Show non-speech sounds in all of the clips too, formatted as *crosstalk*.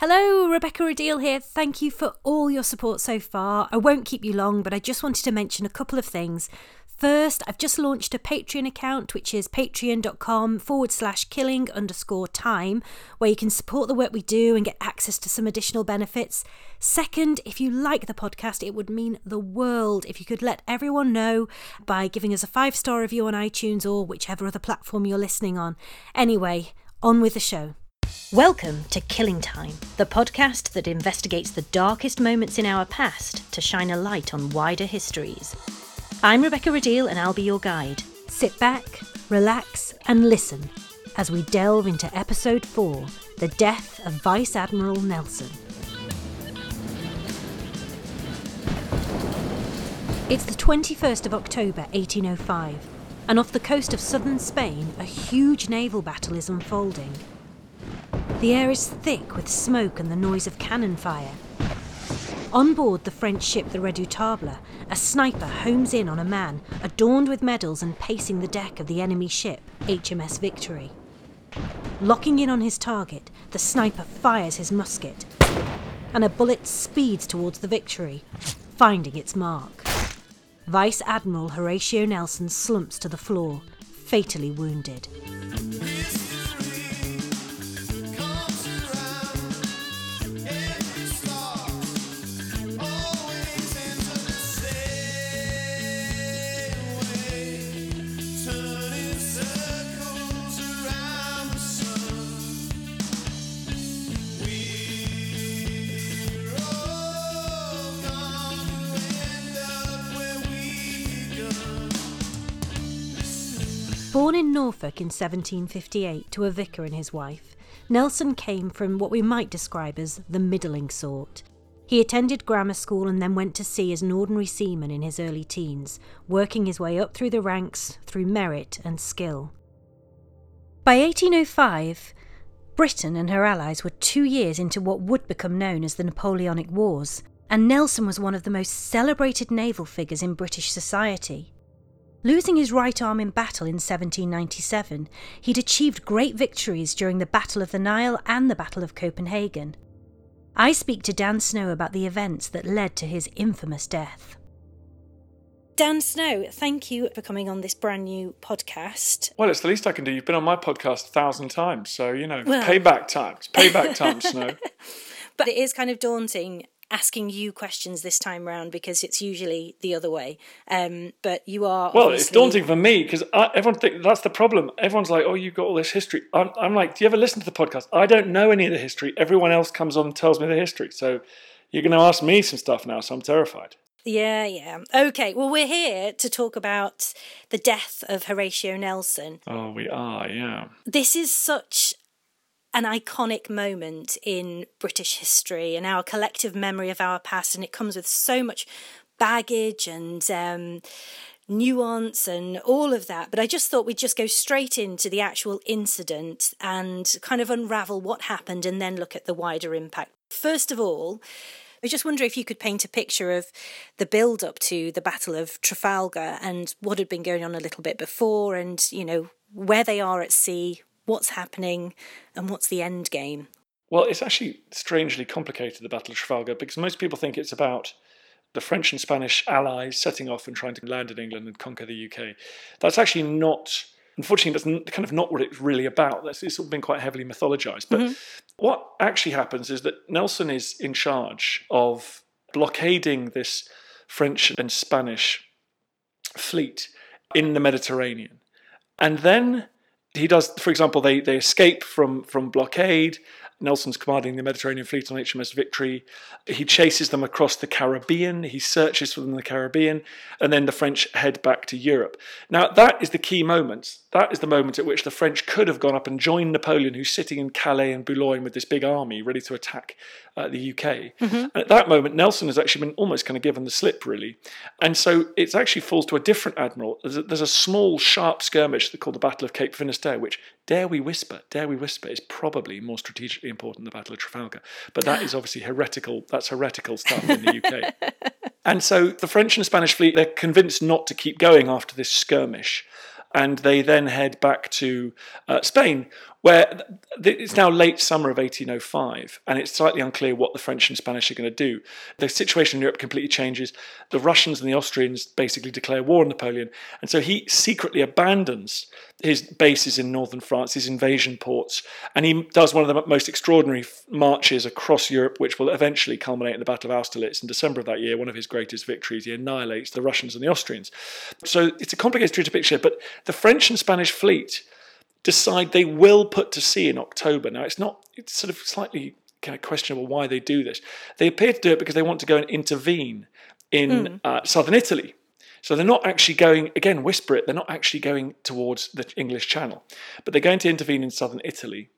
Hello, Rebecca Rideal here. Thank you for all your support so far. I won't keep you long, but I just wanted to mention a couple of things. First, I've just launched a Patreon account, which is patreon.com forward slash killing underscore time, where you can support the work we do and get access to some additional benefits. Second, if you like the podcast, it would mean the world if you could let everyone know by giving us a five star review on iTunes or whichever other platform you're listening on. Anyway, on with the show. Welcome to Killing Time, the podcast that investigates the darkest moments in our past to shine a light on wider histories. I'm Rebecca Rideal and I'll be your guide. Sit back, relax, and listen as we delve into episode 4 The Death of Vice Admiral Nelson. It's the 21st of October 1805, and off the coast of southern Spain, a huge naval battle is unfolding. The air is thick with smoke and the noise of cannon fire. On board the French ship the Redoutable, a sniper homes in on a man adorned with medals and pacing the deck of the enemy ship, HMS Victory. Locking in on his target, the sniper fires his musket, and a bullet speeds towards the Victory, finding its mark. Vice Admiral Horatio Nelson slumps to the floor, fatally wounded. Norfolk in 1758 to a vicar and his wife, Nelson came from what we might describe as the middling sort. He attended grammar school and then went to sea as an ordinary seaman in his early teens, working his way up through the ranks through merit and skill. By 1805, Britain and her allies were two years into what would become known as the Napoleonic Wars, and Nelson was one of the most celebrated naval figures in British society. Losing his right arm in battle in 1797, he'd achieved great victories during the Battle of the Nile and the Battle of Copenhagen. I speak to Dan Snow about the events that led to his infamous death. Dan Snow, thank you for coming on this brand new podcast. Well, it's the least I can do. You've been on my podcast a thousand times, so you know, well, payback times, payback time, Snow. *laughs* but it is kind of daunting asking you questions this time round because it's usually the other way. Um, but you are well. It's daunting for me because everyone think that's the problem. Everyone's like, "Oh, you've got all this history." I'm, I'm, like, "Do you ever listen to the podcast?" I don't know any of the history. Everyone else comes on and tells me the history. So you're going to ask me some stuff now. So I'm terrified. Yeah, yeah. Okay, well, we're here to talk about the death of Horatio Nelson. Oh, we are, yeah. This is such an iconic moment in British history and our collective memory of our past, and it comes with so much baggage and um, nuance and all of that. But I just thought we'd just go straight into the actual incident and kind of unravel what happened and then look at the wider impact. First of all, I just wonder if you could paint a picture of the build up to the Battle of Trafalgar and what had been going on a little bit before and, you know, where they are at sea, what's happening and what's the end game? Well, it's actually strangely complicated, the Battle of Trafalgar, because most people think it's about the French and Spanish allies setting off and trying to land in England and conquer the UK. That's actually not, unfortunately, that's kind of not what it's really about. That's, it's been quite heavily mythologized. But mm-hmm. what actually happens is that Nelson is in charge of blockading this French and Spanish fleet in the Mediterranean. And then he does, for example, they, they escape from, from blockade. Nelson's commanding the Mediterranean fleet on HMS Victory. He chases them across the Caribbean. He searches for them in the Caribbean. And then the French head back to Europe. Now, that is the key moment. That is the moment at which the French could have gone up and joined Napoleon, who's sitting in Calais and Boulogne with this big army ready to attack uh, the UK. Mm-hmm. And at that moment, Nelson has actually been almost kind of given the slip, really. And so it actually falls to a different admiral. There's a, there's a small, sharp skirmish called the Battle of Cape Finisterre, which, dare we whisper, dare we whisper, is probably more strategically important the Battle of Trafalgar. But that is *laughs* obviously heretical. That's heretical stuff in the UK. *laughs* and so the French and Spanish fleet, they're convinced not to keep going after this skirmish and they then head back to uh, Spain, where it's now late summer of 1805, and it's slightly unclear what the French and Spanish are going to do. The situation in Europe completely changes. The Russians and the Austrians basically declare war on Napoleon, and so he secretly abandons his bases in northern France, his invasion ports, and he does one of the most extraordinary marches across Europe, which will eventually culminate in the Battle of Austerlitz in December of that year, one of his greatest victories. He annihilates the Russians and the Austrians. So it's a complicated picture, but the French and Spanish fleet decide they will put to sea in October. Now, it's not, it's sort of slightly kind of questionable why they do this. They appear to do it because they want to go and intervene in mm. uh, southern Italy. So they're not actually going, again, whisper it, they're not actually going towards the English Channel, but they're going to intervene in southern Italy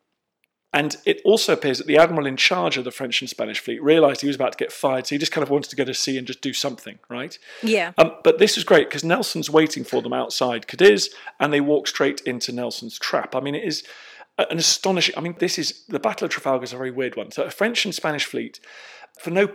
and it also appears that the admiral in charge of the French and Spanish fleet realised he was about to get fired, so he just kind of wanted to go to sea and just do something, right? Yeah. Um, but this is great because Nelson's waiting for them outside Cadiz, and they walk straight into Nelson's trap. I mean, it is an astonishing. I mean, this is the Battle of Trafalgar is a very weird one. So, a French and Spanish fleet, for no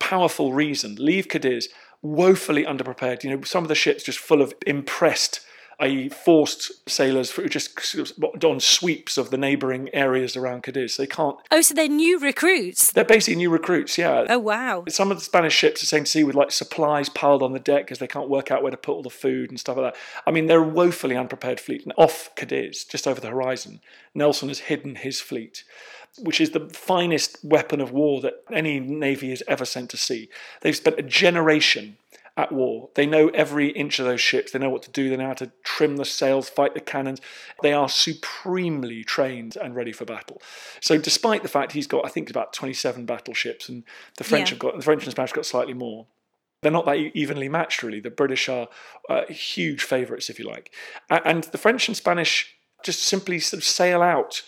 powerful reason, leave Cadiz woefully underprepared. You know, some of the ships just full of impressed i.e., forced sailors for just on sweeps of the neighbouring areas around Cadiz. They can't. Oh, so they're new recruits. They're basically new recruits. Yeah. Oh wow. Some of the Spanish ships are sailing to sea with like supplies piled on the deck because they can't work out where to put all the food and stuff like that. I mean, they're a woefully unprepared fleet. Off Cadiz, just over the horizon, Nelson has hidden his fleet which is the finest weapon of war that any navy has ever sent to sea. They've spent a generation at war. They know every inch of those ships. They know what to do. They know how to trim the sails, fight the cannons. They are supremely trained and ready for battle. So, despite the fact he's got, I think, about 27 battleships, and the French yeah. have got, the French and Spanish have got slightly more. They're not that evenly matched, really. The British are uh, huge favourites, if you like, and the French and Spanish just simply sort of sail out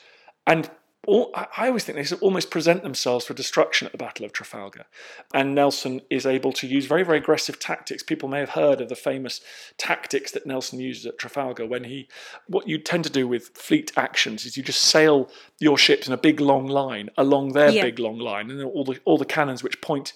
and all, I always think they almost present themselves for destruction at the Battle of Trafalgar. And Nelson is able to use very, very aggressive tactics. People may have heard of the famous tactics that Nelson uses at Trafalgar when he, what you tend to do with fleet actions is you just sail your ships in a big long line along their yeah. big long line, and all the all the cannons which point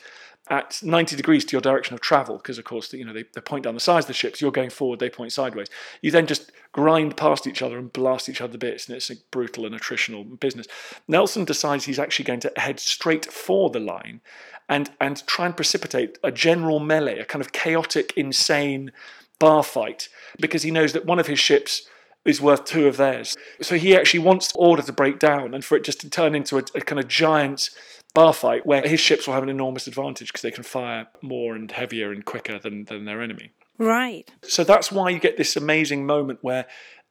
at 90 degrees to your direction of travel, because of course, you know, they, they point down the sides of the ships, you're going forward, they point sideways. You then just grind past each other and blast each other to bits, and it's a brutal and attritional business. Nelson decides he's actually going to head straight for the line and, and try and precipitate a general melee, a kind of chaotic, insane bar fight, because he knows that one of his ships is worth two of theirs. So he actually wants order to break down and for it just to turn into a, a kind of giant bar fight where his ships will have an enormous advantage because they can fire more and heavier and quicker than, than their enemy. Right. So that's why you get this amazing moment where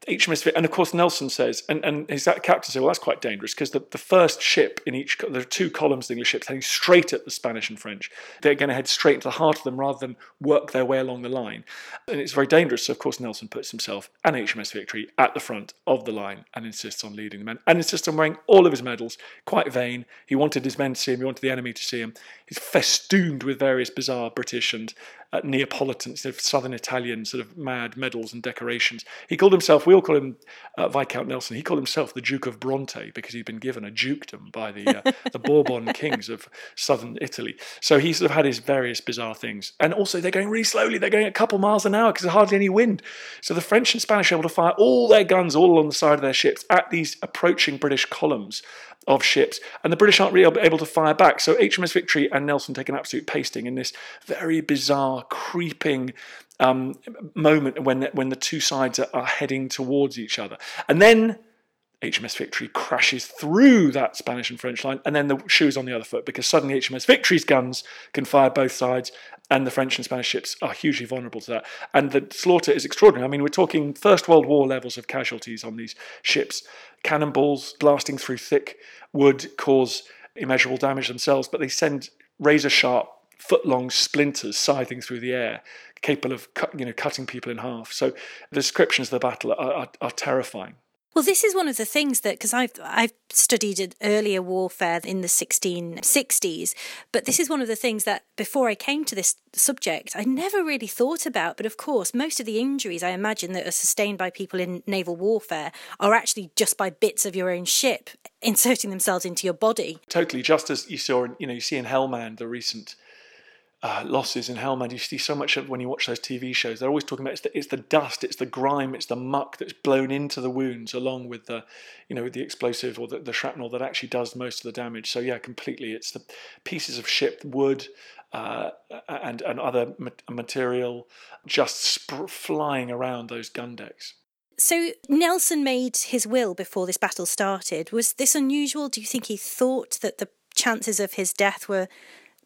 HMS and of course Nelson says, and, and his captain said, well, that's quite dangerous because the, the first ship in each, there are two columns of English ships heading straight at the Spanish and French. They're going to head straight into the heart of them rather than work their way along the line. And it's very dangerous. So, of course, Nelson puts himself and HMS Victory at the front of the line and insists on leading the men and insists on wearing all of his medals. Quite vain. He wanted his men to see him, he wanted the enemy to see him. He's festooned with various bizarre British and uh, Neapolitan, sort of southern Italian sort of mad medals and decorations. He called himself, we all call him uh, Viscount Nelson, he called himself the Duke of Bronte because he'd been given a dukedom by the, uh, the Bourbon *laughs* kings of southern Italy. So he sort of had his various bizarre things. And also, they're going really slowly, they're going a couple miles an hour because there's hardly any wind. So the French and Spanish are able to fire all their guns all along the side of their ships at these approaching British columns of ships, and the British aren't really able to fire back. So HMS Victory and Nelson take an absolute pasting in this very bizarre, creeping um, moment when when the two sides are, are heading towards each other, and then HMS Victory crashes through that Spanish and French line, and then the shoe's on the other foot because suddenly HMS Victory's guns can fire both sides, and the French and Spanish ships are hugely vulnerable to that. And the slaughter is extraordinary. I mean, we're talking First World War levels of casualties on these ships. Cannonballs blasting through thick wood cause immeasurable damage themselves, but they send razor sharp, foot long splinters scything through the air, capable of you know cutting people in half. So the descriptions of the battle are, are, are terrifying. Well, this is one of the things that because I've I've studied earlier warfare in the 1660s, but this is one of the things that before I came to this subject I never really thought about. But of course, most of the injuries I imagine that are sustained by people in naval warfare are actually just by bits of your own ship *laughs* inserting themselves into your body. Totally, just as you saw, you know, you see in Helmand the recent uh, losses in Helmand. You see so much of when you watch those TV shows. They're always talking about it's the, it's the dust, it's the grime, it's the muck that's blown into the wounds, along with the, you know, the explosive or the, the shrapnel that actually does most of the damage. So yeah, completely, it's the pieces of ship, wood, uh, and and other material just sp- flying around those gun decks. So Nelson made his will before this battle started. Was this unusual? Do you think he thought that the chances of his death were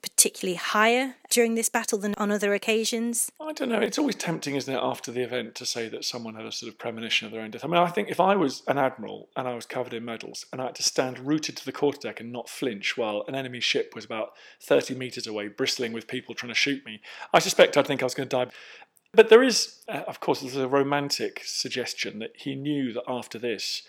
particularly higher during this battle than on other occasions? I don't know. It's always tempting, isn't it, after the event to say that someone had a sort of premonition of their own death. I mean, I think if I was an admiral and I was covered in medals and I had to stand rooted to the quarterdeck and not flinch while an enemy ship was about 30 metres away, bristling with people trying to shoot me, I suspect I'd think I was going to die. But there is, uh, of course, there's a romantic suggestion that he knew that after this,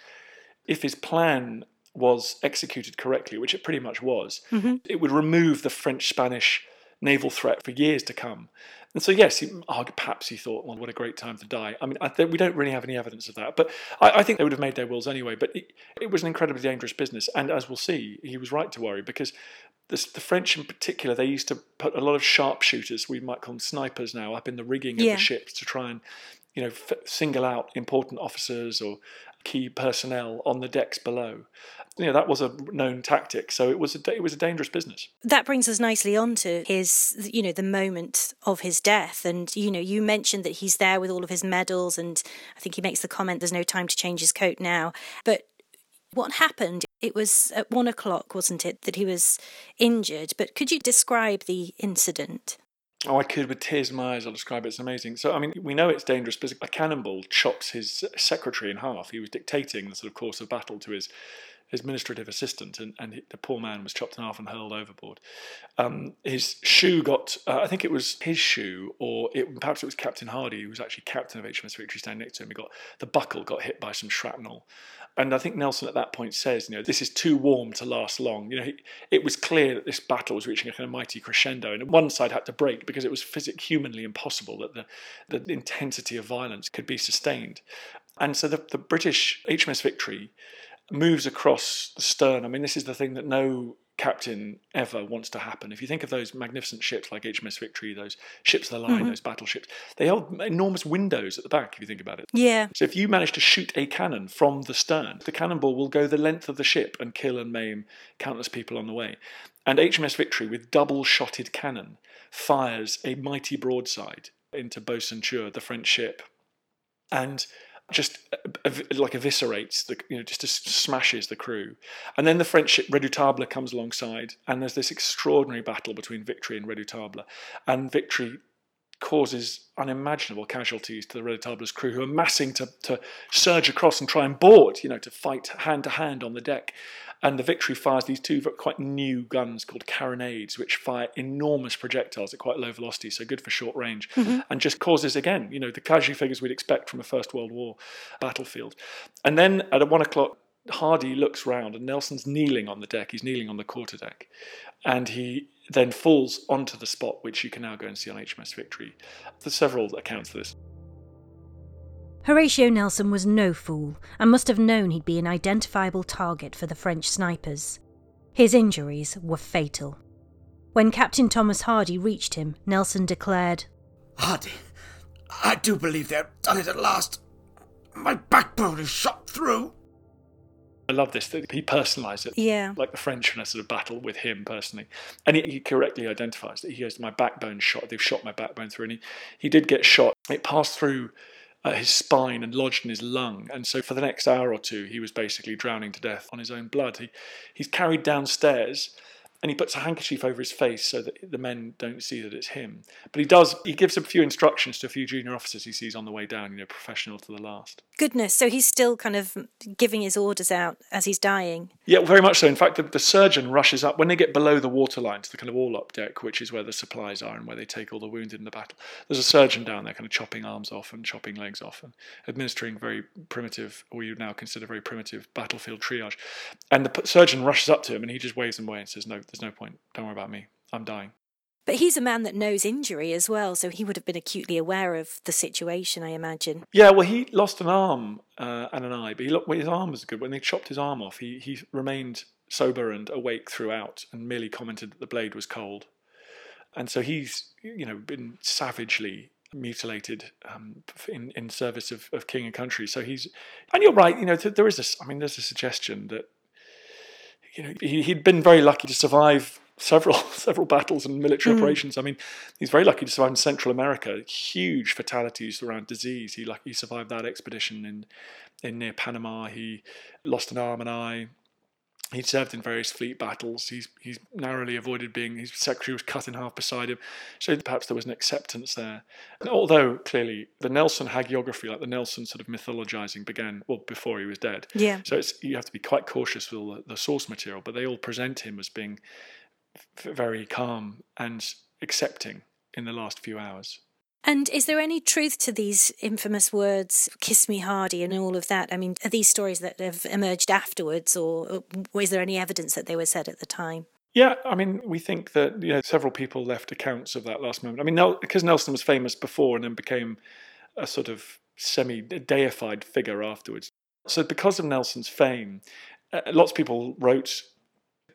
if his plan was executed correctly, which it pretty much was, mm-hmm. it would remove the French Spanish naval threat for years to come. And so, yes, he, oh, perhaps he thought, well, what a great time to die. I mean, I we don't really have any evidence of that, but I, I think they would have made their wills anyway. But it, it, was an incredibly dangerous business. And as we'll see, he was right to worry because the, the, French in particular, they used to put a lot of sharpshooters, we might call them snipers now, up in the rigging yeah. of the ships to try and you know, f- single out important officers or key personnel on the decks below. You know, that was a known tactic, so it was a it was a dangerous business. That brings us nicely on to his, you know, the moment of his death, and you know, you mentioned that he's there with all of his medals, and I think he makes the comment, "There's no time to change his coat now," but. What happened? It was at one o'clock, wasn't it, that he was injured? But could you describe the incident? Oh, I could with tears in my eyes. I'll describe it. It's amazing. So, I mean, we know it's dangerous because a cannonball chops his secretary in half. He was dictating the sort of course of battle to his administrative assistant, and, and the poor man was chopped in half and hurled overboard. Um, his shoe got, uh, I think it was his shoe, or it, perhaps it was Captain Hardy, who was actually captain of HMS Victory, standing next to him. He got the buckle got hit by some shrapnel, and I think Nelson at that point says, you know, this is too warm to last long. You know, he, it was clear that this battle was reaching a kind of mighty crescendo, and one side had to break because it was physically humanly impossible that the, the intensity of violence could be sustained. And so the, the British HMS Victory moves across the stern. I mean, this is the thing that no captain ever wants to happen. If you think of those magnificent ships like HMS Victory, those ships of the line, mm-hmm. those battleships, they hold enormous windows at the back, if you think about it. Yeah. So if you manage to shoot a cannon from the stern, the cannonball will go the length of the ship and kill and maim countless people on the way. And HMS Victory, with double shotted cannon, fires a mighty broadside into Bucentaure, the French ship. And just uh, like eviscerates the you know just, just smashes the crew. And then the french ship redoutable comes alongside and there's this extraordinary battle between victory and redoutable. And victory causes unimaginable casualties to the Redoutable's crew who are massing to, to surge across and try and board, you know, to fight hand to hand on the deck. And the Victory fires these two quite new guns called carronades, which fire enormous projectiles at quite low velocity, so good for short range, mm-hmm. and just causes, again, you know, the casualty figures we'd expect from a First World War battlefield. And then at one o'clock, Hardy looks round and Nelson's kneeling on the deck. He's kneeling on the quarterdeck. And he then falls onto the spot, which you can now go and see on HMS Victory. There's several accounts of this. Horatio Nelson was no fool and must have known he'd be an identifiable target for the French snipers. His injuries were fatal. When Captain Thomas Hardy reached him, Nelson declared, Hardy, I do believe they've done it at last. My backbone is shot through. I love this that he personalised it. Yeah. Like the French in a sort of battle with him personally. And he, he correctly identifies that he goes, My backbone shot, they've shot my backbone through. And he, he did get shot. It passed through uh, his spine and lodged in his lung. And so for the next hour or two, he was basically drowning to death on his own blood. He, he's carried downstairs and he puts a handkerchief over his face so that the men don't see that it's him. But he does, he gives a few instructions to a few junior officers he sees on the way down, you know, professional to the last. Goodness, so he's still kind of giving his orders out as he's dying. Yeah, very much so. In fact, the, the surgeon rushes up when they get below the waterline to the kind of orlop deck, which is where the supplies are and where they take all the wounded in the battle. There's a surgeon down there kind of chopping arms off and chopping legs off and administering very primitive, or you'd now consider very primitive battlefield triage. And the surgeon rushes up to him and he just waves him away and says, No, there's no point. Don't worry about me. I'm dying. But he's a man that knows injury as well, so he would have been acutely aware of the situation, I imagine. Yeah, well, he lost an arm uh, and an eye, but he looked, well, his arm was good. When they chopped his arm off, he, he remained sober and awake throughout and merely commented that the blade was cold. and so he's you know been savagely mutilated um, in in service of, of king and country. So he's and you're right. You know there is this. I mean, there's a suggestion that you know he, he'd been very lucky to survive several *laughs* several battles and military mm. operations. I mean, he's very lucky to survive in Central America. Huge fatalities around disease. He lucky survived that expedition in in near Panama. He lost an arm and eye. He served in various fleet battles. He's he's narrowly avoided being his secretary was cut in half beside him. So perhaps there was an acceptance there. And although clearly the Nelson hagiography, like the Nelson sort of mythologizing, began well before he was dead. Yeah. So it's you have to be quite cautious with all the, the source material, but they all present him as being very calm and accepting in the last few hours. And is there any truth to these infamous words, kiss me hardy, and all of that? I mean, are these stories that have emerged afterwards, or, is there any evidence that they were said at the time? Yeah, I mean, we think that you know, several people left accounts of that last moment. I mean, because Nelson was famous before and then became a sort of semi deified figure afterwards. So, because of Nelson's fame, uh, lots of people wrote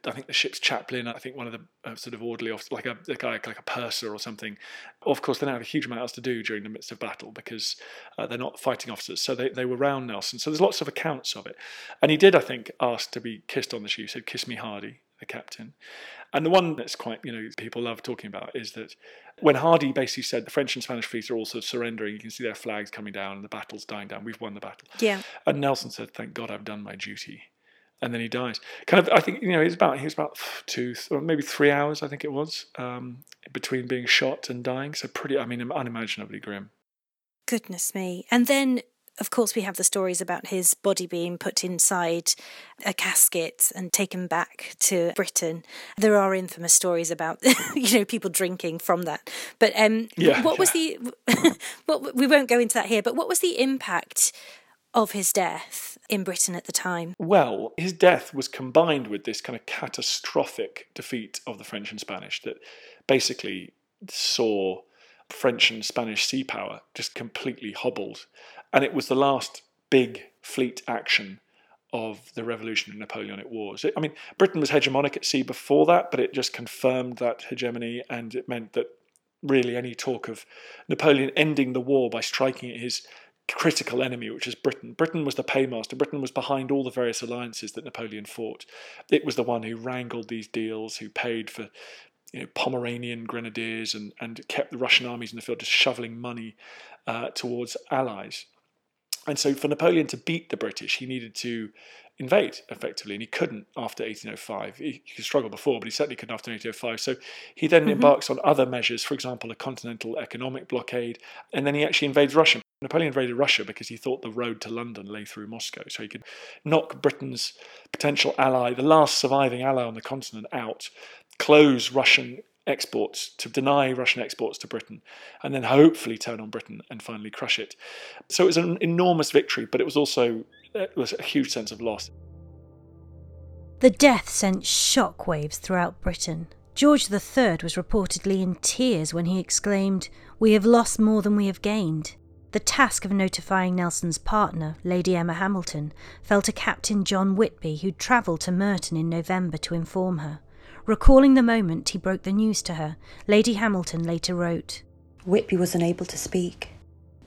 I think the ship's chaplain, I think one of the uh, sort of orderly officers, like a, a, guy like a purser or something. Of course, they don't have a huge amount else to do during the midst of battle because uh, they're not fighting officers. So they, they were around Nelson. So there's lots of accounts of it. And he did, I think, ask to be kissed on the shoe. He said, "Kiss me, Hardy." The captain. And the one that's quite, you know, people love talking about is that when Hardy basically said the French and Spanish fleets are all sort of surrendering, you can see their flags coming down and the battle's dying down. We've won the battle. Yeah. And Nelson said, Thank God I've done my duty and then he dies. Kind of, I think you know, he's about he was about two or maybe three hours, I think it was, um, between being shot and dying. So pretty, I mean, unimaginably grim. Goodness me! And then, of course, we have the stories about his body being put inside a casket and taken back to Britain. There are infamous stories about *laughs* you know people drinking from that. But um, yeah, what yeah. was the? *laughs* what we won't go into that here. But what was the impact of his death in Britain at the time? Well, his death was combined with this kind of catastrophic defeat of the French and Spanish that basically saw French and Spanish sea power just completely hobbled. And it was the last big fleet action of the Revolution and Napoleonic Wars. I mean, Britain was hegemonic at sea before that, but it just confirmed that hegemony, and it meant that really any talk of Napoleon ending the war by striking at his critical enemy, which is Britain. Britain was the paymaster. Britain was behind all the various alliances that Napoleon fought. It was the one who wrangled these deals, who paid for you know, Pomeranian grenadiers and, and kept the Russian armies in the field, just shoveling money uh, towards allies. And so, for Napoleon to beat the British, he needed to invade effectively, and he couldn't after 1805. He, he struggled before, but he certainly couldn't after 1805. So he then mm-hmm. embarks on other measures, for example, a continental economic blockade, and then he actually invades Russia. Napoleon invaded Russia because he thought the road to London lay through Moscow, so he could knock Britain's potential ally, the last surviving ally on the continent, out, close Russian exports, to deny Russian exports to Britain, and then hopefully turn on Britain and finally crush it. So it was an enormous victory, but it was also uh, it was a huge sense of loss. The death sent shockwaves throughout Britain. George III was reportedly in tears when he exclaimed, We have lost more than we have gained. The task of notifying Nelson's partner, Lady Emma Hamilton, fell to Captain John Whitby, who'd travelled to Merton in November to inform her. Recalling the moment he broke the news to her, Lady Hamilton later wrote Whitby was unable to speak.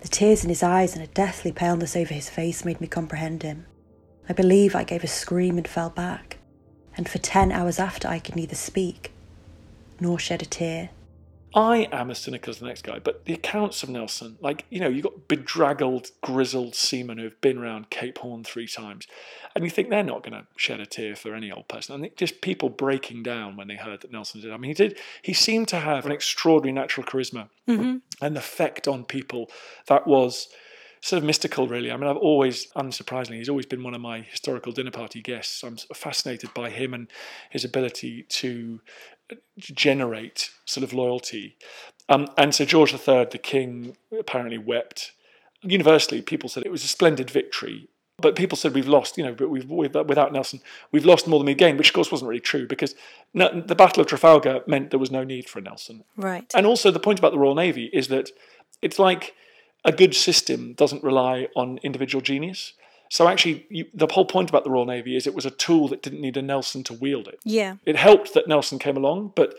The tears in his eyes and a deathly paleness over his face made me comprehend him. I believe I gave a scream and fell back, and for ten hours after I could neither speak nor shed a tear. I am as cynical as the next guy, but the accounts of Nelson, like, you know, you've got bedraggled, grizzled seamen who have been around Cape Horn three times, and you think they're not going to shed a tear for any old person. I think just people breaking down when they heard that Nelson did. I mean, he did, he seemed to have an extraordinary natural charisma mm-hmm. and effect on people that was sort of mystical, really. I mean, I've always, unsurprisingly, he's always been one of my historical dinner party guests. I'm fascinated by him and his ability to generate sort of loyalty. Um, and so George III, the king, apparently wept. Universally, people said it was a splendid victory. But people said we've lost, you know, but we've, without Nelson, we've lost more than we gained, which of course wasn't really true because the Battle of Trafalgar meant there was no need for a Nelson. Right. And also the point about the Royal Navy is that it's like a good system doesn't rely on individual genius. So actually, you, the whole point about the Royal Navy is it was a tool that didn't need a Nelson to wield it. Yeah. It helped that Nelson came along, but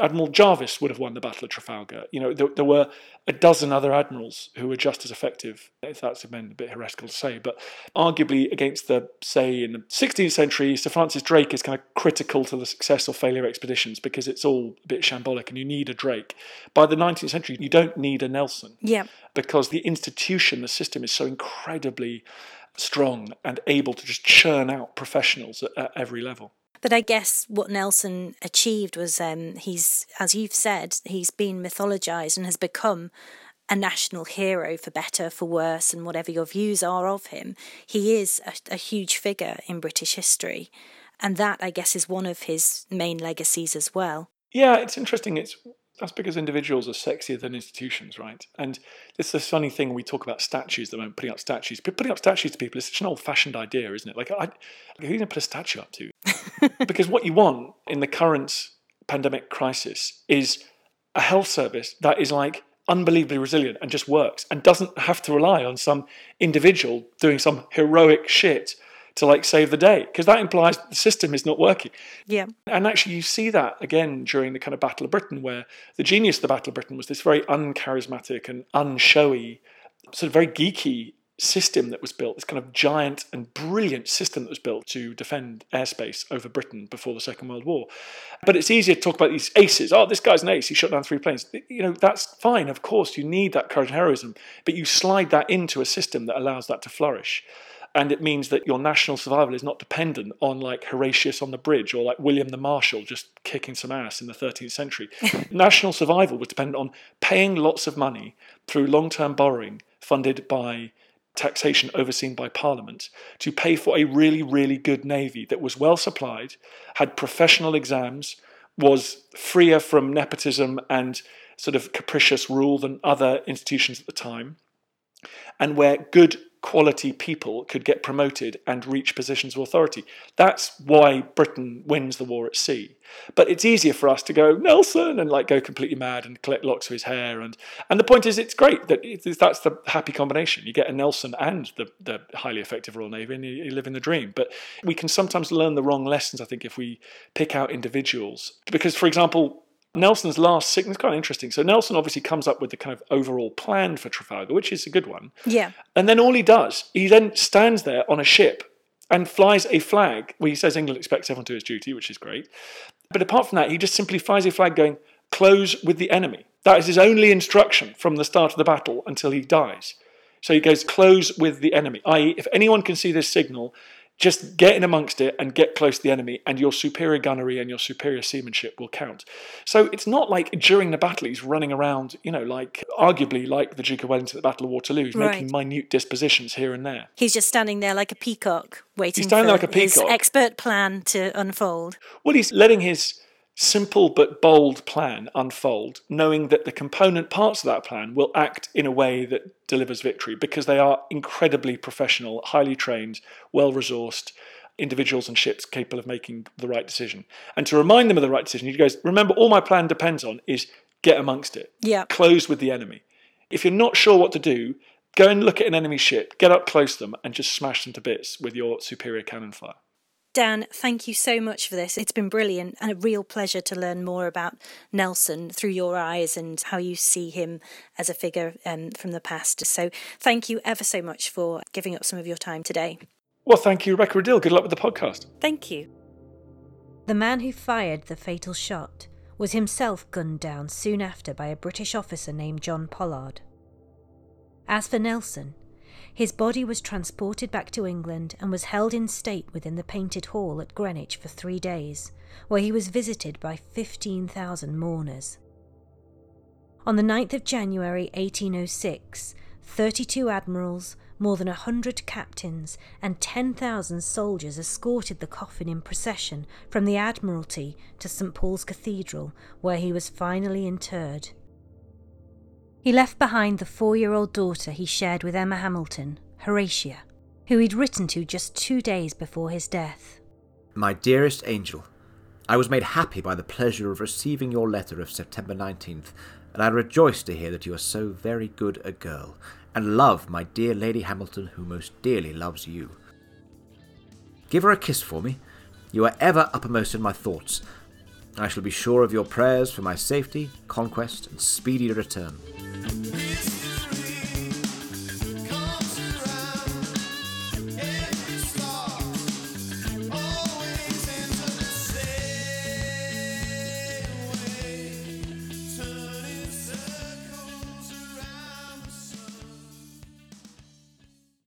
Admiral Jervis would have won the Battle of Trafalgar. You know, there, there, were a dozen other admirals who were just as effective, if that's a bit heretical to say. But arguably, against the, say, in the 16th century, Sir Francis Drake is kind of critical to the success or failure of expeditions because it's all a bit shambolic and you need a Drake. By the 19th century, you don't need a Nelson. Yeah. Because the institution, the system is so incredibly strong and able to just churn out professionals at, at every level. But I guess what Nelson achieved was um, he's, as you've said, he's been mythologized and has become a national hero for better, for worse, and whatever your views are of him. He is a, a huge figure in British history. And that, I guess, is one of his main legacies as well. Yeah, it's interesting. It's that's because individuals are sexier than institutions, right? And it's this funny thing we talk about statues, the moment putting up statues. But Putting up statues to people is such an old-fashioned idea, isn't it? Like, I, who are you going to put a statue up to? *laughs* because what you want in the current pandemic crisis is a health service that is like unbelievably resilient and just works and doesn't have to rely on some individual doing some heroic shit to like save the day because that implies the system is not working. Yeah. And actually, you see that again during the kind of Battle of Britain, where the genius of the Battle of Britain was this very uncharismatic and unshowy, sort of very geeky system that was built, this kind of giant and brilliant system that was built to defend airspace over Britain before the Second World War. But it's easier to talk about these aces. Oh, this guy's an ace. He shot down three planes. You know, that's fine. Of course, you need that courage and heroism, but you slide that into a system that allows that to flourish and it means that your national survival is not dependent on like Horatius on the bridge or like William the Marshal just kicking some ass in the 13th century. *laughs* national survival was dependent on paying lots of money through long term borrowing funded by taxation overseen by Parliament to pay for a really, really good navy that was well supplied, had professional exams, was freer from nepotism and sort of capricious rule than other institutions at the time, and where good quality people could get promoted and reach positions of authority. That's why Britain wins the war at sea. But it's easier for us to go Nelson and like go completely mad and collect locks of his hair. And and the point is, it's great that that's the happy combination. You get a Nelson and the, the highly effective Royal Navy, and you, you live in the dream. But we can sometimes learn the wrong lessons. I think if we pick out individuals, because for example, Nelson's last signal is kind of interesting. So Nelson obviously comes up with the kind of overall plan for Trafalgar, which is a good one. Yeah. And then all he does, he then stands there on a ship and flies a flag where he says England expects everyone to do his duty, which is great. But apart from that, he just simply flies a flag going, close with the enemy. That is his only instruction from the start of the battle until he dies. So he goes, close with the enemy, i.e., if anyone can see this signal, just get in amongst it and get close to the enemy, and your superior gunnery and your superior seamanship will count. So it's not like during the battle he's running around, you know, like arguably like the Duke of Wellington at the Battle of Waterloo, he's right. making minute dispositions here and there. He's just standing there like a peacock, waiting he's standing for like a peacock. his expert plan to unfold. Well, he's letting his simple but bold plan unfold, knowing that the component parts of that plan will act in a way that delivers victory because they are incredibly professional, highly trained, well resourced individuals and ships capable of making the right decision. And to remind them of the right decision, he goes, Remember, all my plan depends on is get amongst it, yeah. close with the enemy. If you're not sure what to do, go and look at an enemy ship, get up close to them, and just smash them to bits with your superior cannon fire. Dan, thank you so much for this. It's been brilliant and a real pleasure to learn more about Nelson through your eyes and how you see him as a figure um, from the past. So, thank you ever so much for giving up some of your time today. Well, thank you, Rebecca Rideal. Good luck with the podcast. Thank you. The man who fired the fatal shot was himself gunned down soon after by a British officer named John Pollard. As for Nelson, his body was transported back to England and was held in state within the Painted Hall at Greenwich for three days, where he was visited by 15,000 mourners. On the 9th of January 1806, 32 admirals, more than a hundred captains, and 10,000 soldiers escorted the coffin in procession from the Admiralty to St Paul's Cathedral, where he was finally interred. He left behind the four year old daughter he shared with Emma Hamilton, Horatia, who he'd written to just two days before his death. My dearest angel, I was made happy by the pleasure of receiving your letter of September 19th, and I rejoice to hear that you are so very good a girl, and love my dear Lady Hamilton, who most dearly loves you. Give her a kiss for me. You are ever uppermost in my thoughts. I shall be sure of your prayers for my safety, conquest, and speedy return.